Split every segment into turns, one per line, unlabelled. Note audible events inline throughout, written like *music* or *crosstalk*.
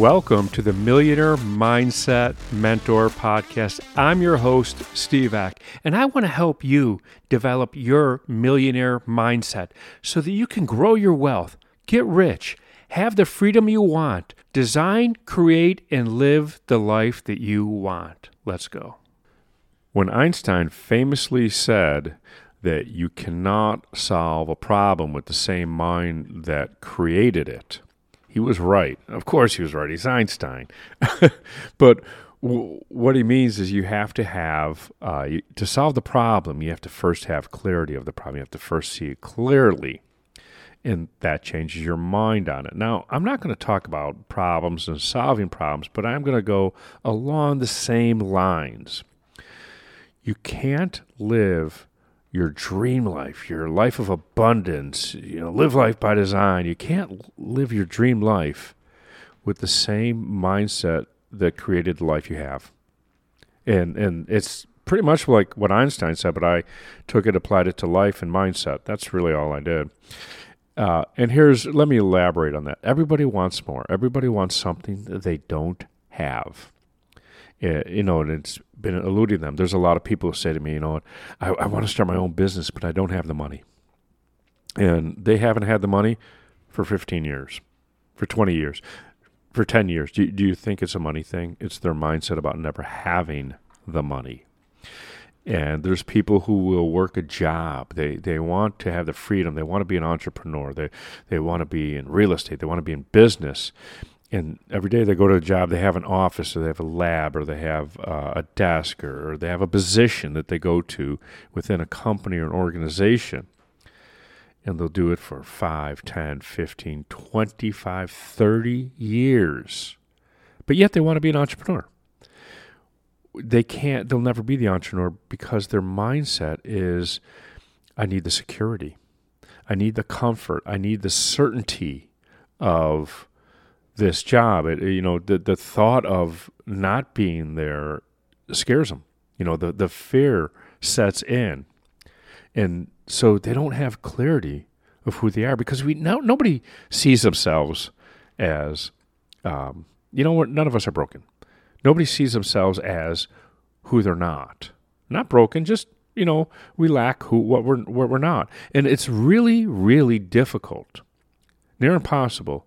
Welcome to the Millionaire Mindset Mentor Podcast. I'm your host, Steve Ack, and I want to help you develop your millionaire mindset so that you can grow your wealth, get rich, have the freedom you want, design, create, and live the life that you want. Let's go. When Einstein famously said that you cannot solve a problem with the same mind that created it, he was right. Of course, he was right. He's Einstein. *laughs* but w- what he means is you have to have, uh, you, to solve the problem, you have to first have clarity of the problem. You have to first see it clearly. And that changes your mind on it. Now, I'm not going to talk about problems and solving problems, but I'm going to go along the same lines. You can't live your dream life, your life of abundance, you know, live life by design. You can't live your dream life with the same mindset that created the life you have. And and it's pretty much like what Einstein said, but I took it, applied it to life and mindset. That's really all I did. Uh, and here's let me elaborate on that. Everybody wants more. Everybody wants something that they don't have. Uh, you know, and it's been eluding them. There's a lot of people who say to me, you know, I, I want to start my own business, but I don't have the money. And they haven't had the money for 15 years, for 20 years, for 10 years. Do, do you think it's a money thing? It's their mindset about never having the money. And there's people who will work a job. They they want to have the freedom. They want to be an entrepreneur. They they want to be in real estate. They want to be in business and every day they go to a job, they have an office or they have a lab or they have uh, a desk or, or they have a position that they go to within a company or an organization. And they'll do it for 5, 10, 15, 25, 30 years. But yet they want to be an entrepreneur. They can't, they'll never be the entrepreneur because their mindset is I need the security, I need the comfort, I need the certainty of this job. It, you know, the the thought of not being there scares them. You know, the the fear sets in, and so they don't have clarity of who they are because we now nobody sees themselves as, um, you know, none of us are broken. Nobody sees themselves as who they're not. Not broken, just you know, we lack who what we're what we're not, and it's really really difficult, near impossible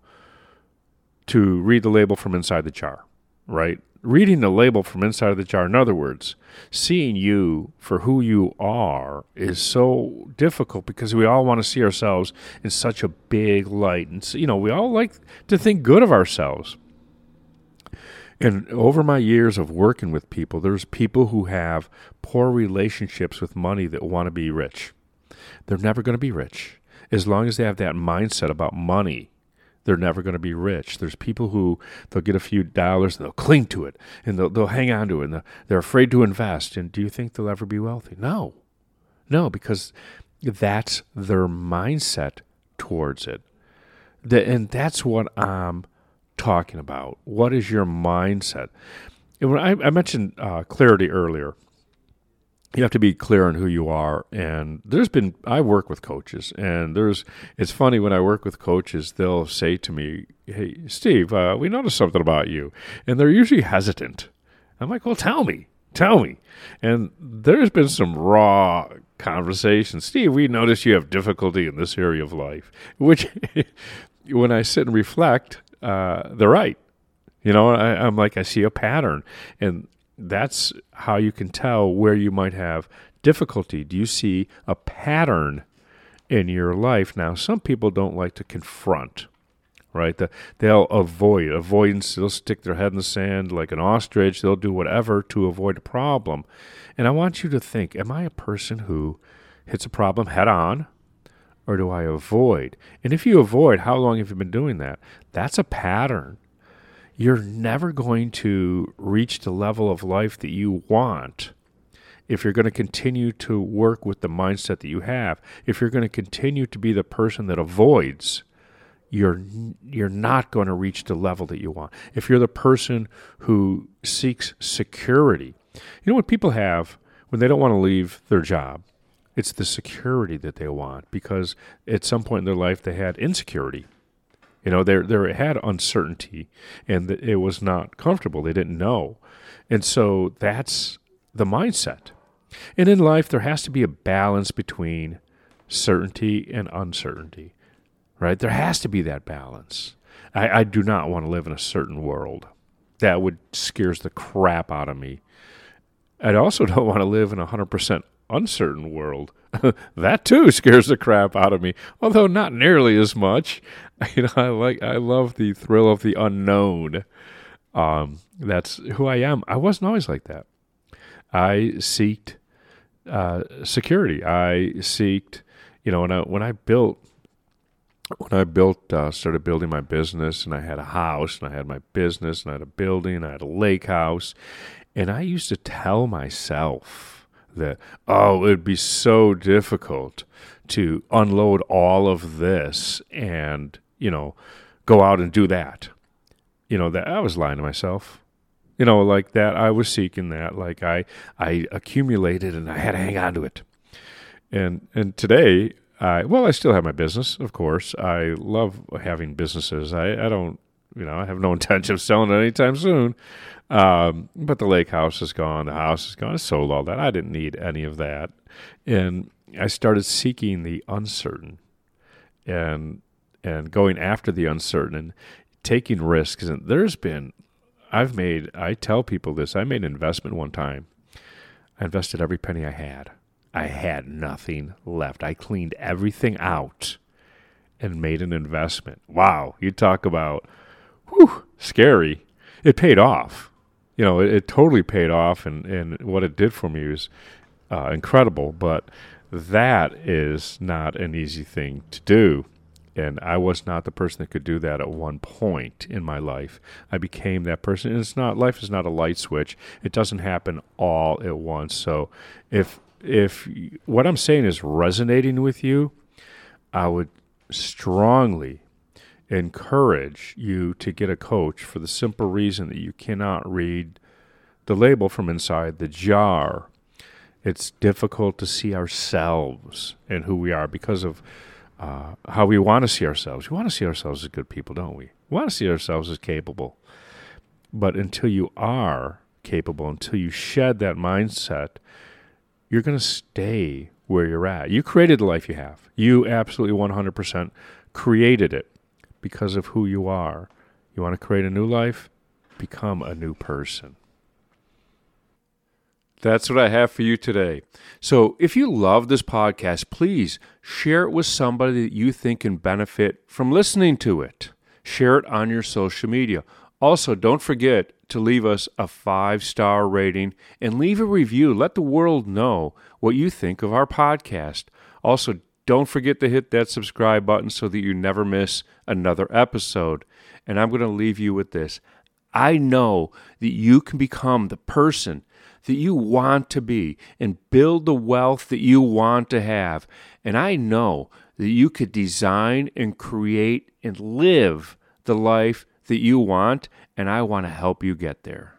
to read the label from inside the jar, right? Reading the label from inside of the jar, in other words, seeing you for who you are is so difficult because we all want to see ourselves in such a big light. And, so, you know, we all like to think good of ourselves. And over my years of working with people, there's people who have poor relationships with money that want to be rich. They're never going to be rich as long as they have that mindset about money they're never going to be rich. There's people who they'll get a few dollars and they'll cling to it and they'll, they'll hang on to it and they're, afraid to invest. And do you think they'll ever be wealthy? No. No, because that's their mindset towards it. The, and that's what I'm talking about. What is your mindset? And when I, I mentioned uh, clarity earlier, you have to be clear on who you are. And there's been i work with coaches and there's it's funny when i work with coaches they'll say to me hey steve uh, we noticed something about you. And they're usually hesitant. I'm like well tell me tell me. And there's been some raw conversations steve we noticed you have difficulty in this area of life *laughs* which when i sit and reflect uh, they're right. You know I, i'm like i see a pattern. And that's how you can tell where you might have difficulty. Do you see a pattern in your life? Now, some people don't like to confront, right? The, they'll avoid avoidance. They'll stick their head in the sand like an ostrich. They'll do whatever to avoid a problem. And I want you to think: Am I a person who hits a problem head on? Or do I avoid? And if you avoid, how long have you been doing that? That's a pattern you're never going to reach the level of life that you want if you're going to continue to work with the mindset that you have. If you're going to continue to be the person that avoids, you're you're not going to reach the level that you want. If you're the person who seeks security. You know what people have when they don't want to leave their job? It's the security that they want because at some point in their life they had insecurity You know, they they had uncertainty, and it was not comfortable. They didn't know, and so that's the mindset. And in life, there has to be a balance between certainty and uncertainty, right? There has to be that balance. I, I do not want to live in a certain world. That would scares the crap out of me. I also *laughs* don't want to live in a hundred percent uncertain world. *laughs* that too scares the crap out of me, although not nearly as much. *laughs* You know, I like I love the thrill of the unknown. Um, that's who I am. I wasn't always like that. I seeked uh, security. I seeked, you know, when I when I built when I built uh, started building my business, and I had a house, and I had my business, and I had a building, I had a lake house, and I used to tell myself that, oh, it would be so difficult to unload all of this and, you know, go out and do that. You know, that I was lying to myself. You know, like that I was seeking that. Like I I accumulated and I had to hang on to it. And and today I well, I still have my business, of course. I love having businesses. I, I don't you know, I have no *laughs* intention of selling it anytime soon. Um, but the lake house is gone. The house is gone. I sold all that. I didn't need any of that. And I started seeking the uncertain and and going after the uncertain and taking risks. And there's been I've made I tell people this. I made an investment one time. I invested every penny I had. I had nothing left. I cleaned everything out and made an investment. Wow, you talk about whew, scary. It paid off you know, it, it, totally paid off, and, and what it did for me was uh, incredible. But that is not an easy thing to do. And I was not the person that could do that at one point in my life. I became that person. And it's not life is not a light switch. It doesn't happen all at once. So if if what I'm saying is resonating with you, I would strongly encourage you to get a coach for the simple reason that you cannot read the label from inside the jar. It's difficult to see ourselves and who we are because of uh, how we want to see ourselves. We want to see ourselves as good people, don't we? We want to see ourselves as capable. But until you are capable, until you shed that mindset, you're going to stay where you're at. You created the life you have. You absolutely 100% created it because of who you are. You want to create a new life? Become a new person. That's what I have for you today. So, if you love this podcast, please share it with somebody that you think can benefit from listening to it. Share it on your social media. Also, don't forget to leave us a five star rating and leave a review. Let the world know what you think of our podcast. Also, don't forget to hit that subscribe button so that you never miss another episode. And I'm going to leave you with this. I know that you can become the person that you want to be and build the wealth that you want to have. And I know that you could design and create and live the life that you want. And I want to help you get there.